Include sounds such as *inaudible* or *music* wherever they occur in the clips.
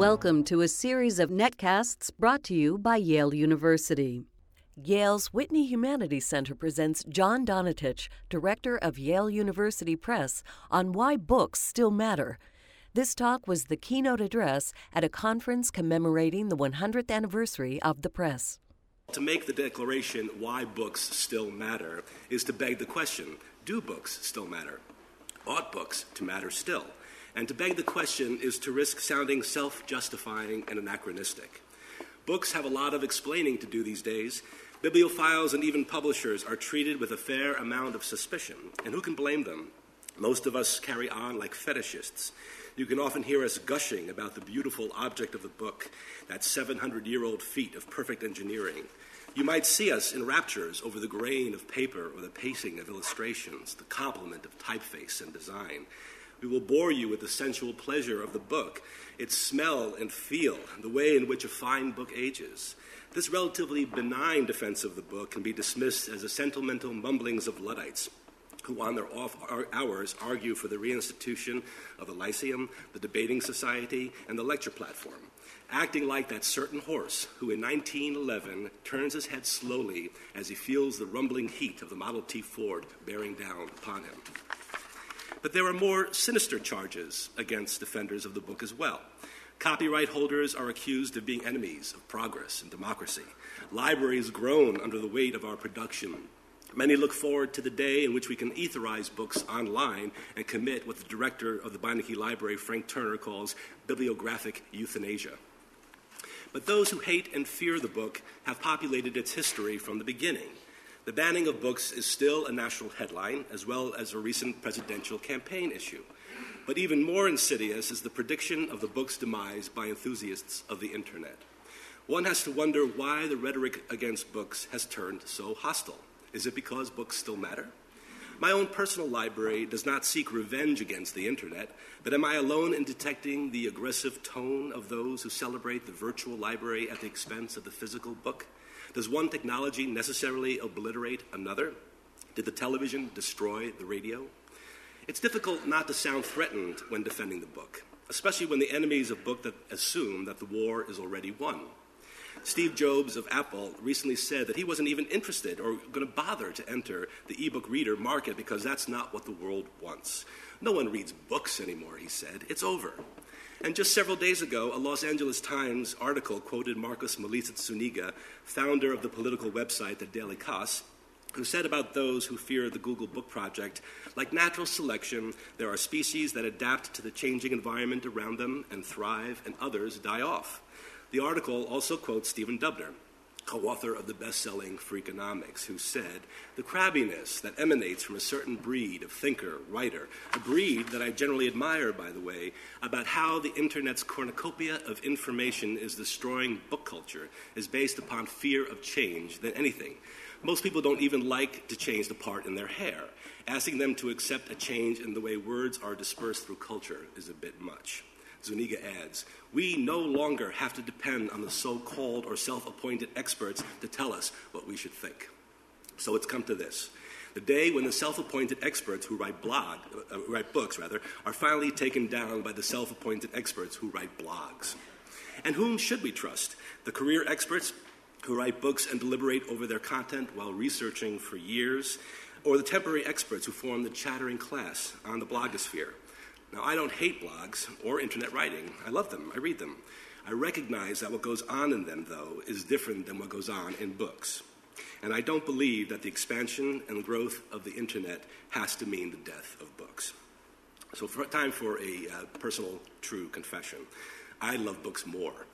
Welcome to a series of netcasts brought to you by Yale University. Yale's Whitney Humanities Center presents John Donatich, director of Yale University Press, on why books still matter. This talk was the keynote address at a conference commemorating the 100th anniversary of the press. To make the declaration why books still matter is to beg the question do books still matter? Ought books to matter still? And to beg the question is to risk sounding self justifying and anachronistic. Books have a lot of explaining to do these days. Bibliophiles and even publishers are treated with a fair amount of suspicion, and who can blame them? Most of us carry on like fetishists. You can often hear us gushing about the beautiful object of the book, that 700 year old feat of perfect engineering. You might see us in raptures over the grain of paper or the pacing of illustrations, the complement of typeface and design. We will bore you with the sensual pleasure of the book, its smell and feel, the way in which a fine book ages. This relatively benign defense of the book can be dismissed as the sentimental mumblings of Luddites who on their off hours argue for the reinstitution of the Lyceum, the debating society, and the lecture platform, acting like that certain horse who in 1911 turns his head slowly as he feels the rumbling heat of the Model T Ford bearing down upon him. But there are more sinister charges against defenders of the book as well. Copyright holders are accused of being enemies of progress and democracy. Libraries groan under the weight of our production. Many look forward to the day in which we can etherize books online and commit what the director of the Beinecke Library, Frank Turner, calls bibliographic euthanasia. But those who hate and fear the book have populated its history from the beginning. The banning of books is still a national headline, as well as a recent presidential campaign issue. But even more insidious is the prediction of the book's demise by enthusiasts of the internet. One has to wonder why the rhetoric against books has turned so hostile. Is it because books still matter? My own personal library does not seek revenge against the internet, but am I alone in detecting the aggressive tone of those who celebrate the virtual library at the expense of the physical book? Does one technology necessarily obliterate another? Did the television destroy the radio? It's difficult not to sound threatened when defending the book, especially when the enemies of book that assume that the war is already won. Steve Jobs of Apple recently said that he wasn't even interested or going to bother to enter the ebook reader market because that's not what the world wants. No one reads books anymore, he said. It's over. And just several days ago, a Los Angeles Times article quoted Markos Moulitsas Zuniga, founder of the political website The Daily Kos, who said about those who fear the Google Book Project, like natural selection, there are species that adapt to the changing environment around them and thrive, and others die off. The article also quotes Stephen Dubner, co-author of the best-selling Freakonomics, who said, the crabbiness that emanates from a certain breed of thinker, writer, a breed that I generally admire, by the way, about how the internet's cornucopia of information is destroying book culture is based upon fear of change than anything. Most people don't even like to change the part in their hair. Asking them to accept a change in the way words are dispersed through culture is a bit much. Zuniga adds, we no longer have to depend on the so called or self appointed experts to tell us what we should think. So it's come to this. The day when the self appointed experts who write, blog, uh, write books rather, are finally taken down by the self appointed experts who write blogs. And whom should we trust? The career experts who write books and deliberate over their content while researching for years, or the temporary experts who form the chattering class on the blogosphere? Now, I don't hate blogs or internet writing. I love them, I read them. I recognize that what goes on in them, though, is different than what goes on in books. And I don't believe that the expansion and growth of the internet has to mean the death of books. So, for, time for a uh, personal, true confession. I love books more,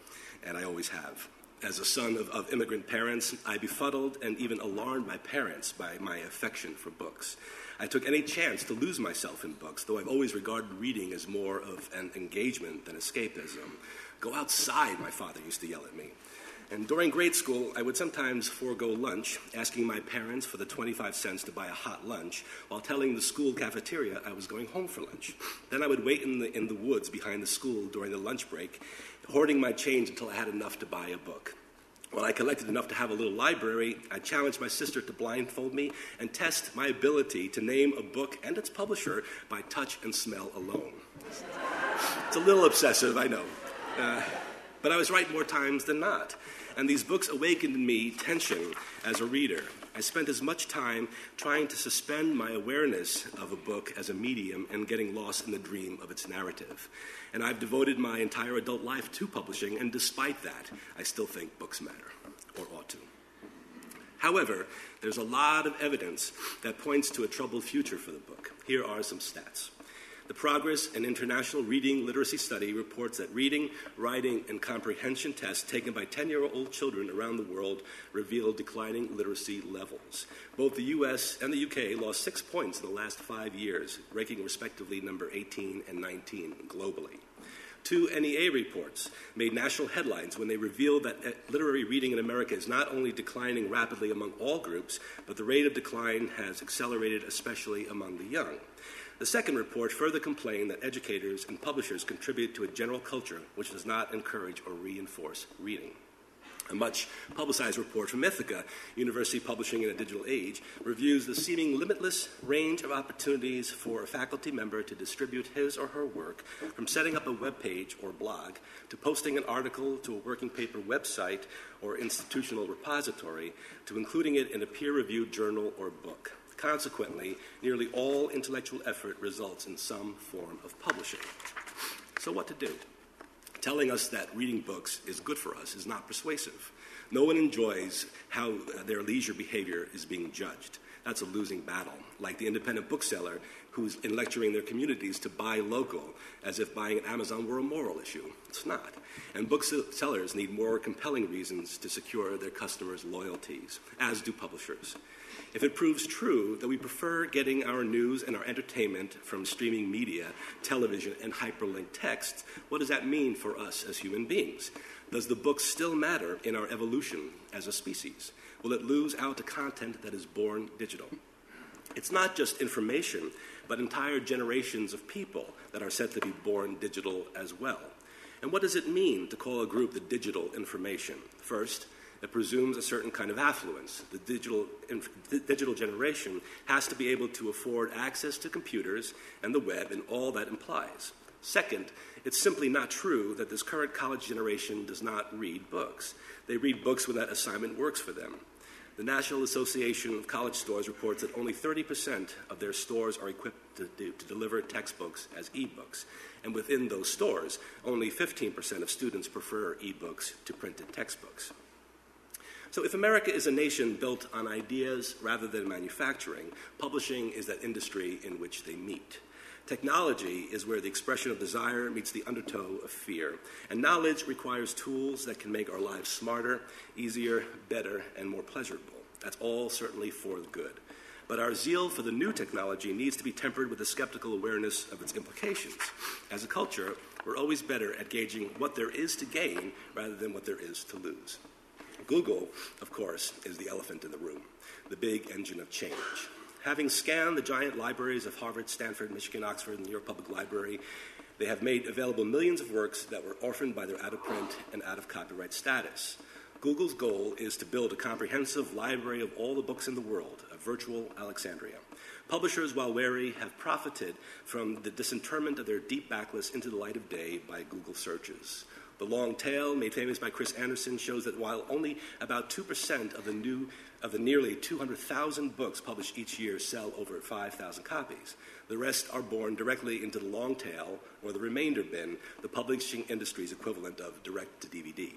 and I always have. As a son of, of immigrant parents, I befuddled and even alarmed my parents by my affection for books. I took any chance to lose myself in books, though I've always regarded reading as more of an engagement than escapism. Go outside, my father used to yell at me. And during grade school, I would sometimes forego lunch, asking my parents for the 25 cents to buy a hot lunch, while telling the school cafeteria I was going home for lunch. Then I would wait in the, in the woods behind the school during the lunch break, hoarding my change until I had enough to buy a book. When I collected enough to have a little library, I challenged my sister to blindfold me and test my ability to name a book and its publisher by touch and smell alone. It's a little obsessive, I know. Uh, but I was right more times than not. And these books awakened in me tension as a reader. I spent as much time trying to suspend my awareness of a book as a medium and getting lost in the dream of its narrative. And I've devoted my entire adult life to publishing, and despite that, I still think books matter, or ought to. However, there's a lot of evidence that points to a troubled future for the book. Here are some stats. The Progress and International Reading Literacy Study reports that reading, writing, and comprehension tests taken by 10 year old children around the world reveal declining literacy levels. Both the US and the UK lost six points in the last five years, ranking respectively number 18 and 19 globally. Two NEA reports made national headlines when they revealed that uh, literary reading in America is not only declining rapidly among all groups, but the rate of decline has accelerated, especially among the young. The second report further complained that educators and publishers contribute to a general culture which does not encourage or reinforce reading. A much publicized report from Ithaka, University Publishing in a Digital Age, reviews the seeming limitless range of opportunities for a faculty member to distribute his or her work, from setting up a web page or blog, to posting an article to a working paper website or institutional repository, to including it in a peer reviewed journal or book. Consequently, nearly all intellectual effort results in some form of publishing. So, what to do? Telling us that reading books is good for us is not persuasive. No one enjoys how their leisure behavior is being judged. That's a losing battle, like the independent bookseller who's in lecturing their communities to buy local as if buying at Amazon were a moral issue. It's not. And booksellers need more compelling reasons to secure their customers' loyalties, as do publishers. If it proves true that we prefer getting our news and our entertainment from streaming media, television, and hyperlinked texts, what does that mean for us as human beings? Does the book still matter in our evolution as a species? Will it lose out to content that is born digital? It's not just information, but entire generations of people that are said to be born digital as well. And what does it mean to call a group the digital information? First, that presumes a certain kind of affluence. The digital, digital generation has to be able to afford access to computers and the web and all that implies. Second, it's simply not true that this current college generation does not read books. They read books when that assignment works for them. The National Association of College Stores reports that only 30% of their stores are equipped to, to, to deliver textbooks as ebooks. And within those stores, only 15% of students prefer ebooks to printed textbooks. So, if America is a nation built on ideas rather than manufacturing, publishing is that industry in which they meet. Technology is where the expression of desire meets the undertow of fear. And knowledge requires tools that can make our lives smarter, easier, better, and more pleasurable. That's all certainly for the good. But our zeal for the new technology needs to be tempered with a skeptical awareness of its implications. As a culture, we're always better at gauging what there is to gain rather than what there is to lose. Google, of course, is the elephant in the room, the big engine of change. Having scanned the giant libraries of Harvard, Stanford, Michigan, Oxford, and New York Public Library, they have made available millions of works that were orphaned by their out of print and out of copyright status. Google's goal is to build a comprehensive library of all the books in the world, a virtual Alexandria. Publishers, while wary, have profited from the disinterment of their deep backlists into the light of day by Google searches. The long tail, made famous by Chris Anderson, shows that while only about 2% of the new of the nearly 200,000 books published each year sell over 5,000 copies. The rest are born directly into the long tail, or the remainder bin, the publishing industry's equivalent of direct to DVD.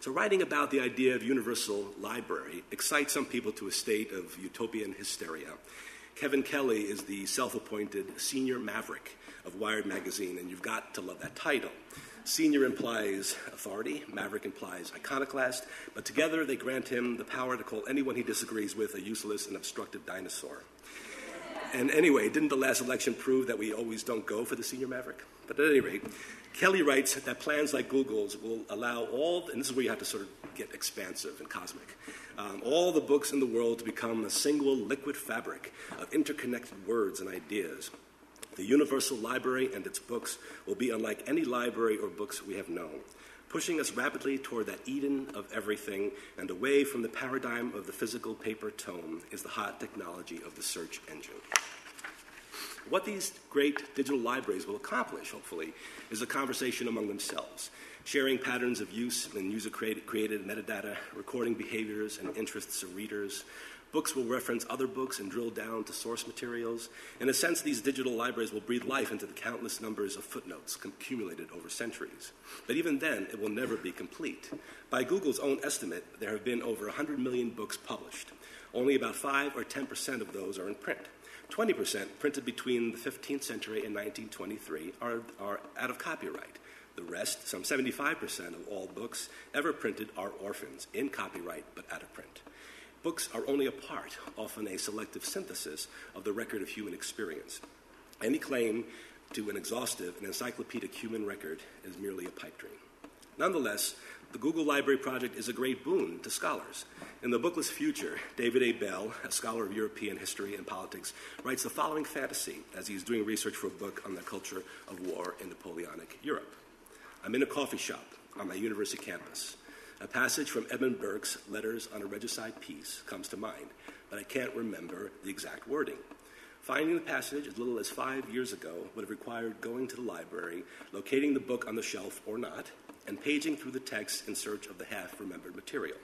So, writing about the idea of universal library excites some people to a state of utopian hysteria. Kevin Kelly is the self appointed senior maverick of Wired magazine, and you've got to love that title. Senior implies authority, Maverick implies iconoclast, but together they grant him the power to call anyone he disagrees with a useless and obstructive dinosaur. And anyway, didn't the last election prove that we always don't go for the senior maverick? But at any rate, Kelly writes that plans like Google's will allow all, and this is where you have to sort of get expansive and cosmic, um, all the books in the world to become a single liquid fabric of interconnected words and ideas. The Universal Library and its books will be unlike any library or books we have known, pushing us rapidly toward that Eden of everything and away from the paradigm of the physical paper tome is the hot technology of the search engine. What these great digital libraries will accomplish, hopefully, is a conversation among themselves, sharing patterns of use and user created metadata, recording behaviors and interests of readers, Books will reference other books and drill down to source materials. In a sense, these digital libraries will breathe life into the countless numbers of footnotes accumulated over centuries. But even then, it will never be complete. By Google's own estimate, there have been over 100 million books published. Only about 5 or 10% of those are in print. 20% printed between the 15th century and 1923 are, are out of copyright. The rest, some 75% of all books ever printed, are orphans, in copyright but out of print. Books are only a part, often a selective synthesis, of the record of human experience. Any claim to an exhaustive and encyclopedic human record is merely a pipe dream. Nonetheless, the Google Library Project is a great boon to scholars. In The Bookless Future, David A. Bell, a scholar of European history and politics, writes the following fantasy as he's doing research for a book on the culture of war in Napoleonic Europe. I'm in a coffee shop on my university campus. A passage from Edmund Burke's Letters on a Regicide Peace comes to mind, but I can't remember the exact wording. Finding the passage as little as five years ago would have required going to the library, locating the book on the shelf or not, and paging through the text in search of the half remembered material.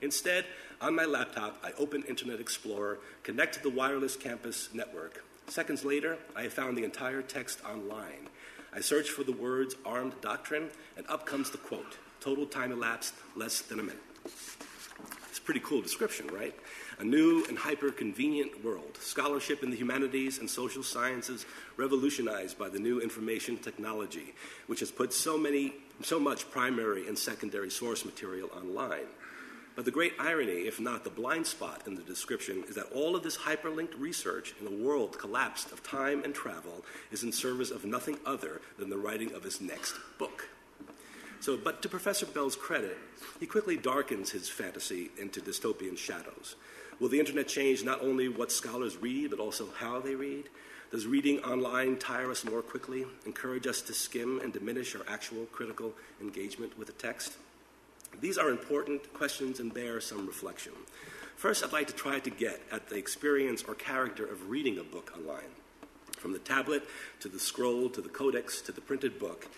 Instead, on my laptop, I open Internet Explorer, connect to the wireless campus network. Seconds later, I have found the entire text online. I search for the words armed doctrine, and up comes the quote Total time elapsed less than a minute. It's a pretty cool description, right? A new and hyper convenient world. Scholarship in the humanities and social sciences revolutionized by the new information technology, which has put so many so much primary and secondary source material online. But the great irony, if not the blind spot in the description, is that all of this hyperlinked research in a world collapsed of time and travel is in service of nothing other than the writing of his next book. So, but to Professor Bell's credit, he quickly darkens his fantasy into dystopian shadows. Will the internet change not only what scholars read, but also how they read? Does reading online tire us more quickly, encourage us to skim and diminish our actual critical engagement with the text? These are important questions and bear some reflection. First, I'd like to try to get at the experience or character of reading a book online. From the tablet to the scroll to the codex to the printed book,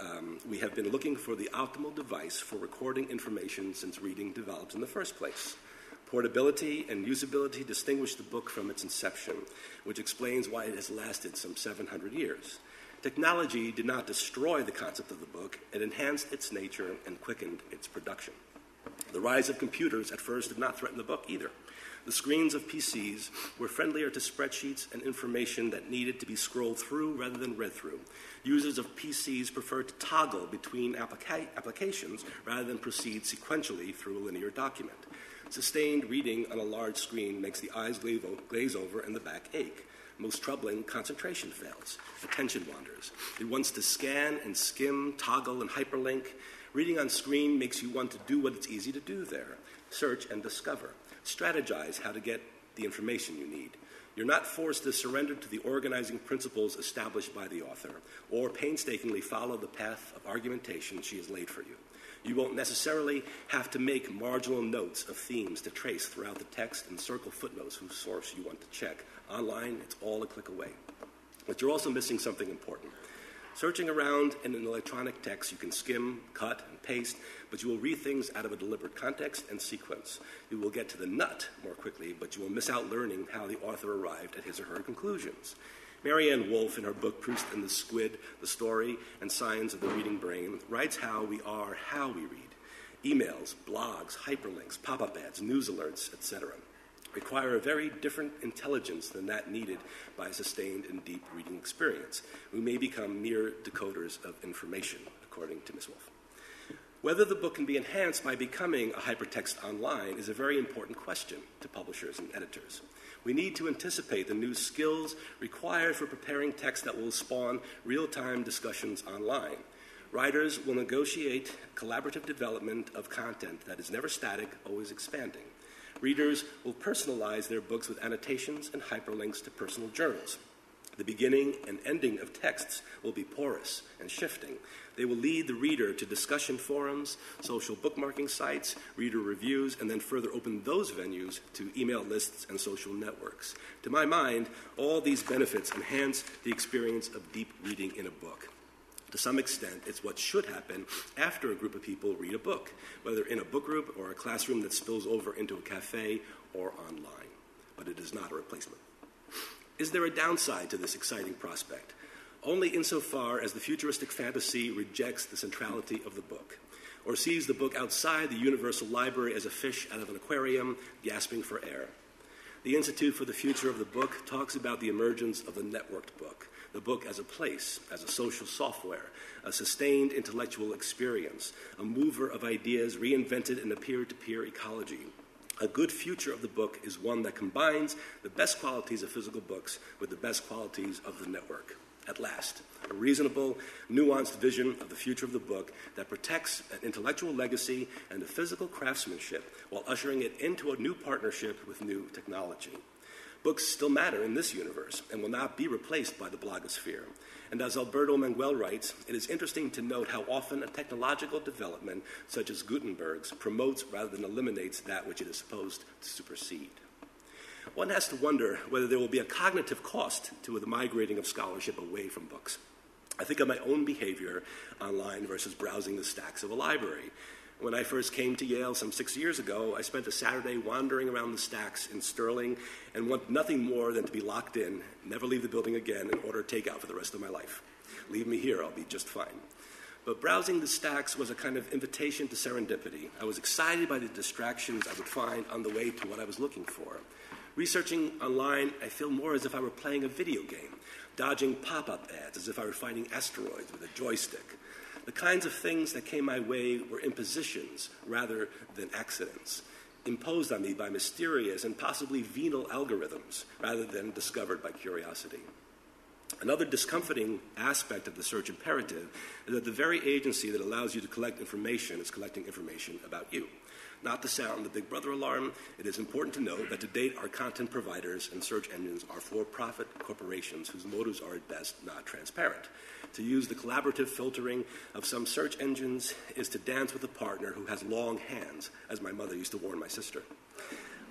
um, we have been looking for the optimal device for recording information since reading developed in the first place. Portability and usability distinguish the book from its inception, which explains why it has lasted some 700 years. Technology did not destroy the concept of the book, it enhanced its nature and quickened its production. The rise of computers at first did not threaten the book either. The screens of PCs were friendlier to spreadsheets and information that needed to be scrolled through rather than read through. Users of PCs preferred to toggle between applica- applications rather than proceed sequentially through a linear document. Sustained reading on a large screen makes the eyes glaze over and the back ache. Most troubling, concentration fails. Attention wanders. It wants to scan and skim, toggle and hyperlink. Reading on screen makes you want to do what it's easy to do there search and discover strategize how to get the information you need. You're not forced to surrender to the organizing principles established by the author or painstakingly follow the path of argumentation she has laid for you. You won't necessarily have to make marginal notes of themes to trace throughout the text and circle footnotes whose source you want to check. Online, it's all a click away. But you're also missing something important. Searching around in an electronic text, you can skim, cut, and paste, but you will read things out of a deliberate context and sequence. You will get to the nut more quickly, but you will miss out learning how the author arrived at his or her conclusions. Maryanne Wolf, in her book Proust and the Squid The Story and Science of the Reading Brain, writes how we are how we read. Emails, blogs, hyperlinks, pop up ads, news alerts, etc require a very different intelligence than that needed by a sustained and deep reading experience. We may become mere decoders of information, according to Ms. Wolf. Whether the book can be enhanced by becoming a hypertext online is a very important question to publishers and editors. We need to anticipate the new skills required for preparing text that will spawn real time discussions online. Writers will negotiate collaborative development of content that is never static, always expanding. Readers will personalize their books with annotations and hyperlinks to personal journals. The beginning and ending of texts will be porous and shifting. They will lead the reader to discussion forums, social bookmarking sites, reader reviews, and then further open those venues to email lists and social networks. To my mind, all these benefits enhance the experience of deep reading in a book. To some extent, it's what should happen after a group of people read a book, whether in a book group or a classroom that spills over into a cafe or online. But it is not a replacement. Is there a downside to this exciting prospect? Only insofar as the futuristic fantasy rejects the centrality of the book, or sees the book outside the universal library as a fish out of an aquarium gasping for air. The Institute for the Future of the Book talks about the emergence of the networked book, the book as a place, as a social software, a sustained intellectual experience, a mover of ideas reinvented in a peer to peer ecology, a good future of the book is one that combines the best qualities of physical books with the best qualities of the network. At last, a reasonable, nuanced vision of the future of the book that protects an intellectual legacy and the physical craftsmanship while ushering it into a new partnership with new technology. Books still matter in this universe and will not be replaced by the blogosphere. And as Alberto Manguel writes, it is interesting to note how often a technological development, such as Gutenberg's, promotes rather than eliminates that which it is supposed to supersede. One has to wonder whether there will be a cognitive cost to the migrating of scholarship away from books. I think of my own behavior online versus browsing the stacks of a library. When I first came to Yale some six years ago, I spent a Saturday wandering around the stacks in Sterling and want nothing more than to be locked in, never leave the building again, and order takeout for the rest of my life. Leave me here, I'll be just fine. But browsing the stacks was a kind of invitation to serendipity. I was excited by the distractions I would find on the way to what I was looking for. Researching online, I feel more as if I were playing a video game, dodging pop up ads as if I were fighting asteroids with a joystick. The kinds of things that came my way were impositions rather than accidents, imposed on me by mysterious and possibly venal algorithms rather than discovered by curiosity. Another discomforting aspect of the search imperative is that the very agency that allows you to collect information is collecting information about you. Not to sound the Big Brother alarm, it is important to note that to date our content providers and search engines are for profit corporations whose motives are at best not transparent. To use the collaborative filtering of some search engines is to dance with a partner who has long hands, as my mother used to warn my sister.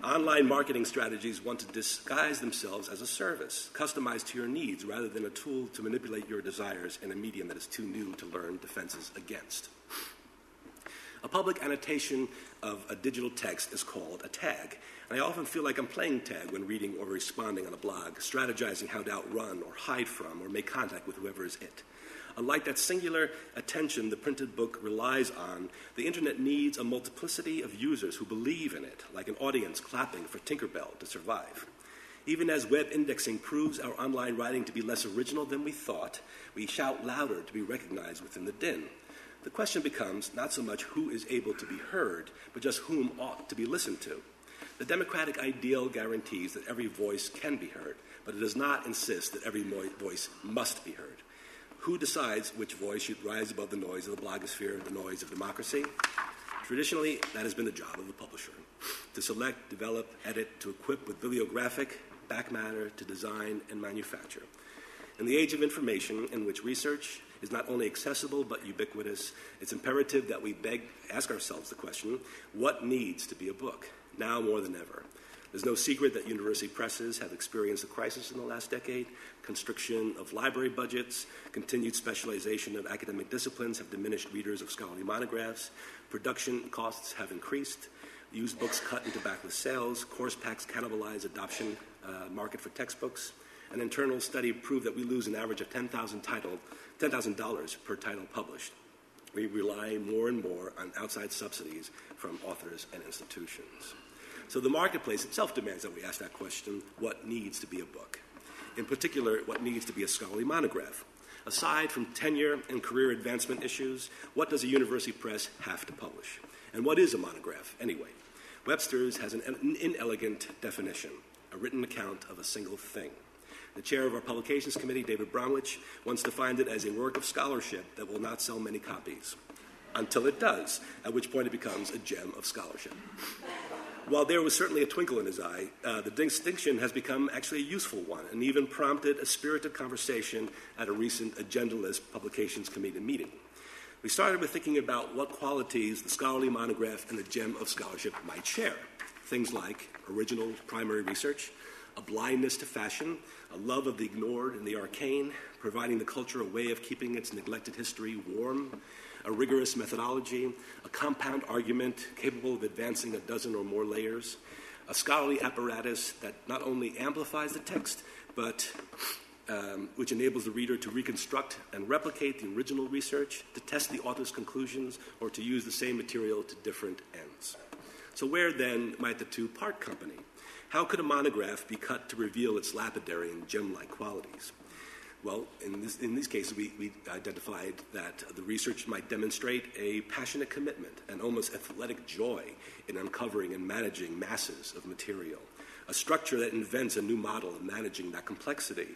Online marketing strategies want to disguise themselves as a service, customized to your needs, rather than a tool to manipulate your desires in a medium that is too new to learn defenses against. A public annotation of a digital text is called a tag. And I often feel like I'm playing tag when reading or responding on a blog, strategizing how to outrun or hide from or make contact with whoever is it. Unlike that singular attention the printed book relies on, the internet needs a multiplicity of users who believe in it, like an audience clapping for Tinkerbell to survive. Even as web indexing proves our online writing to be less original than we thought, we shout louder to be recognized within the din. The question becomes not so much who is able to be heard, but just whom ought to be listened to. The democratic ideal guarantees that every voice can be heard, but it does not insist that every voice must be heard. Who decides which voice should rise above the noise of the blogosphere, the noise of democracy? Traditionally, that has been the job of the publisher to select, develop, edit, to equip with bibliographic, back matter, to design and manufacture. In the age of information, in which research is not only accessible but ubiquitous, it's imperative that we beg, ask ourselves the question what needs to be a book, now more than ever? There's no secret that university presses have experienced a crisis in the last decade. Constriction of library budgets, continued specialization of academic disciplines have diminished readers of scholarly monographs, production costs have increased, used books cut into backlist sales, course packs cannibalize adoption uh, market for textbooks. An internal study proved that we lose an average of 10,000 title, $10,000 per title published. We rely more and more on outside subsidies from authors and institutions. So the marketplace itself demands that we ask that question what needs to be a book? In particular, what needs to be a scholarly monograph? Aside from tenure and career advancement issues, what does a university press have to publish? And what is a monograph, anyway? Webster's has an inelegant definition a written account of a single thing. The chair of our publications committee, David Bromwich, once defined it as a work of scholarship that will not sell many copies, until it does, at which point it becomes a gem of scholarship. While there was certainly a twinkle in his eye, uh, the distinction has become actually a useful one and even prompted a spirited conversation at a recent Agendalist Publications Committee meeting. We started with thinking about what qualities the scholarly monograph and the gem of scholarship might share. Things like original primary research, a blindness to fashion, a love of the ignored and the arcane, providing the culture a way of keeping its neglected history warm, a rigorous methodology, a compound argument capable of advancing a dozen or more layers, a scholarly apparatus that not only amplifies the text, but um, which enables the reader to reconstruct and replicate the original research, to test the author's conclusions, or to use the same material to different ends. So, where then might the two part company? How could a monograph be cut to reveal its lapidary and gem like qualities? Well, in, this, in these cases, we, we, identified that the research might demonstrate a passionate commitment and almost athletic joy in uncovering and managing masses of material, a structure that invents a new model of managing that complexity,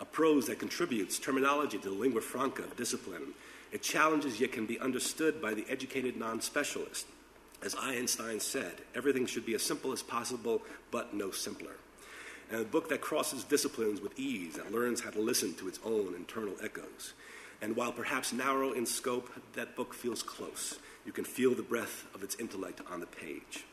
a prose that contributes terminology to the lingua franca of discipline. It challenges yet can be understood by the educated non specialist. As Einstein said, everything should be as simple as possible, but no simpler and a book that crosses disciplines with ease, that learns how to listen to its own internal echoes. And while perhaps narrow in scope, that book feels close. You can feel the breath of its intellect on the page.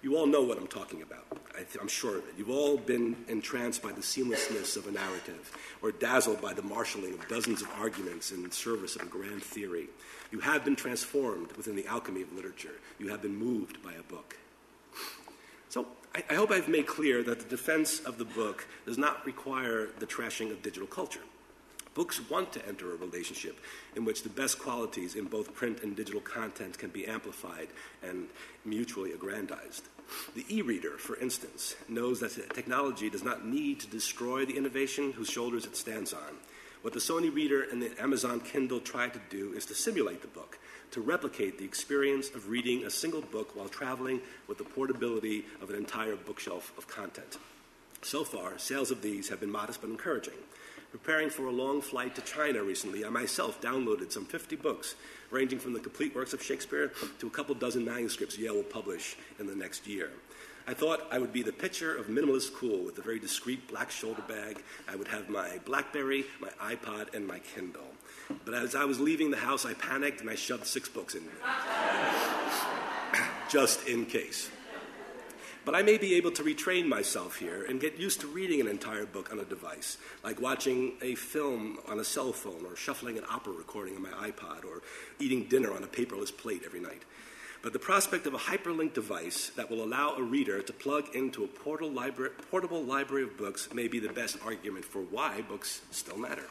You all know what I'm talking about. I am sure of it. You've all been entranced by the seamlessness of a narrative, or dazzled by the marshaling of dozens of arguments in service of a grand theory. You have been transformed within the alchemy of literature. You have been moved by a book. So I, I hope I've made clear that the defense of the book does not require the trashing of digital culture. Books want to enter a relationship in which the best qualities in both print and digital content can be amplified and mutually aggrandized. The e reader, for instance, knows that technology does not need to destroy the innovation whose shoulders it stands on. What the Sony Reader and the Amazon Kindle try to do is to simulate the book, to replicate the experience of reading a single book while traveling with the portability of an entire bookshelf of content. So far, sales of these have been modest but encouraging. Preparing for a long flight to China recently, I myself downloaded some 50 books, ranging from the complete works of Shakespeare to a couple dozen manuscripts Yale will publish in the next year. I thought I would be the picture of minimalist cool with a very discreet black shoulder bag. I would have my Blackberry, my iPod, and my Kindle. But as I was leaving the house, I panicked and I shoved six books in there. *coughs* just in case. But I may be able to retrain myself here and get used to reading an entire book on a device, like watching a film on a cell phone or shuffling an opera recording on my iPod or eating dinner on a paperless plate every night. But the prospect of a hyperlinked device that will allow a reader to plug into a portable library, portable library of books may be the best argument for why books still matter.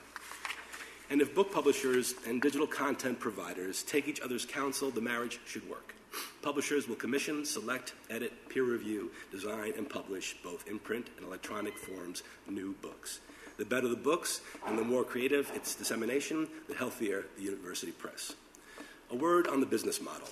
And if book publishers and digital content providers take each other's counsel, the marriage should work. Publishers will commission, select, edit, peer review, design, and publish, both in print and electronic forms, new books. The better the books and the more creative its dissemination, the healthier the university press. A word on the business model.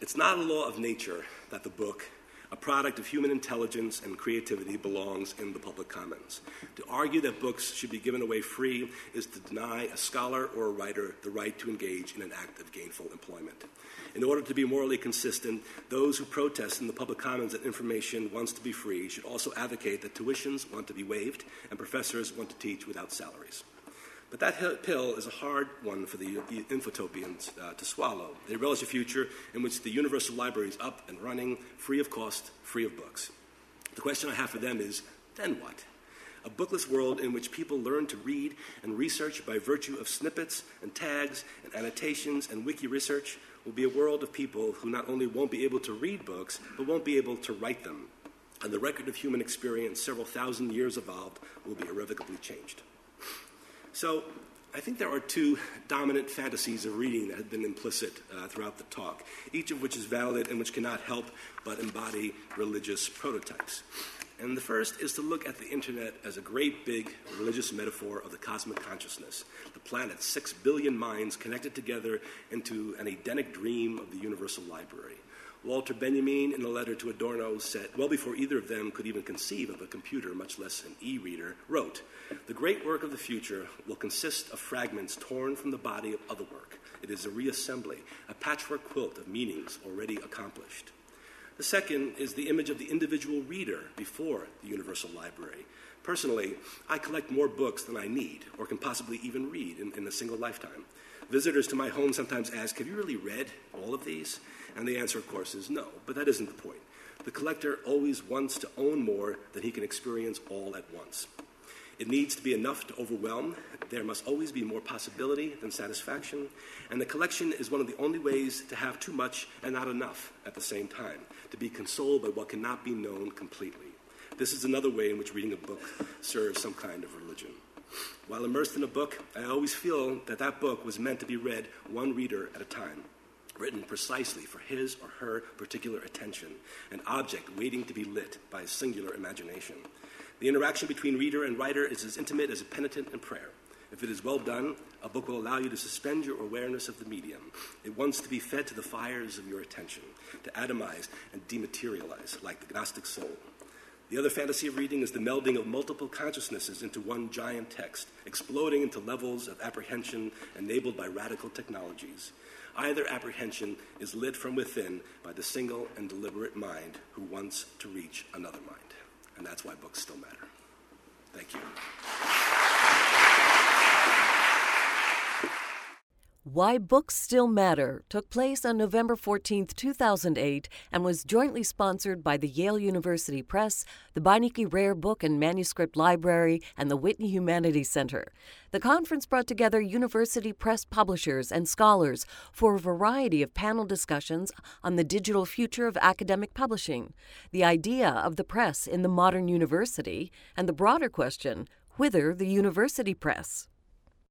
It's not a law of nature that the book a product of human intelligence and creativity belongs in the public commons. To argue that books should be given away free is to deny a scholar or a writer the right to engage in an act of gainful employment. In order to be morally consistent, those who protest in the public commons that information wants to be free should also advocate that tuitions want to be waived and professors want to teach without salaries. But that pill is a hard one for the infotopians uh, to swallow. They relish a future in which the universal library is up and running, free of cost, free of books. The question I have for them is then what? A bookless world in which people learn to read and research by virtue of snippets and tags and annotations and wiki research will be a world of people who not only won't be able to read books, but won't be able to write them. And the record of human experience, several thousand years evolved, will be irrevocably changed. So I think there are two dominant fantasies of reading that have been implicit uh, throughout the talk, each of which is valid and which cannot help but embody religious prototypes. And the first is to look at the internet as a great big religious metaphor of the cosmic consciousness, the planet's six billion minds connected together into an Edenic dream of the universal library. Walter Benjamin, in a letter to Adorno, said, well before either of them could even conceive of a computer, much less an e reader, wrote, The great work of the future will consist of fragments torn from the body of other work. It is a reassembly, a patchwork quilt of meanings already accomplished. The second is the image of the individual reader before the universal library. Personally, I collect more books than I need or can possibly even read in, in, a single lifetime. Visitors to my home sometimes ask, Have you really read all of these? And the answer, of course, is no, but that isn't the point. The collector always wants to own more than he can experience all at once. It needs to be enough to overwhelm. There must always be more possibility than satisfaction. And the collection is one of the only ways to have too much and not enough at the same time, to be consoled by what cannot be known completely. This is another way in which reading a book serves some kind of religion. While immersed in a book, I always feel that that book was meant to be read one reader at a time, written precisely for his or her particular attention, an object waiting to be lit by a singular imagination. The interaction between reader and writer is as intimate as a penitent and prayer. If it is well done, a book will allow you to suspend your awareness of the medium. It wants to be fed to the fires of your attention, to atomize and dematerialize like the Gnostic soul. The other fantasy of reading is the melding of multiple consciousnesses into one giant text, exploding into levels of apprehension enabled by radical technologies. Either apprehension is lit from within by the single and deliberate mind who wants to reach another mind. And that's why books still matter. Thank you. Why Books Still Matter took place on November 14, 2008, and was jointly sponsored by the Yale University Press, the Beinecke Rare Book and Manuscript Library, and the Whitney Humanities Center. The conference brought together university press publishers and scholars for a variety of panel discussions on the digital future of academic publishing, the idea of the press in the modern university, and the broader question whither the university press.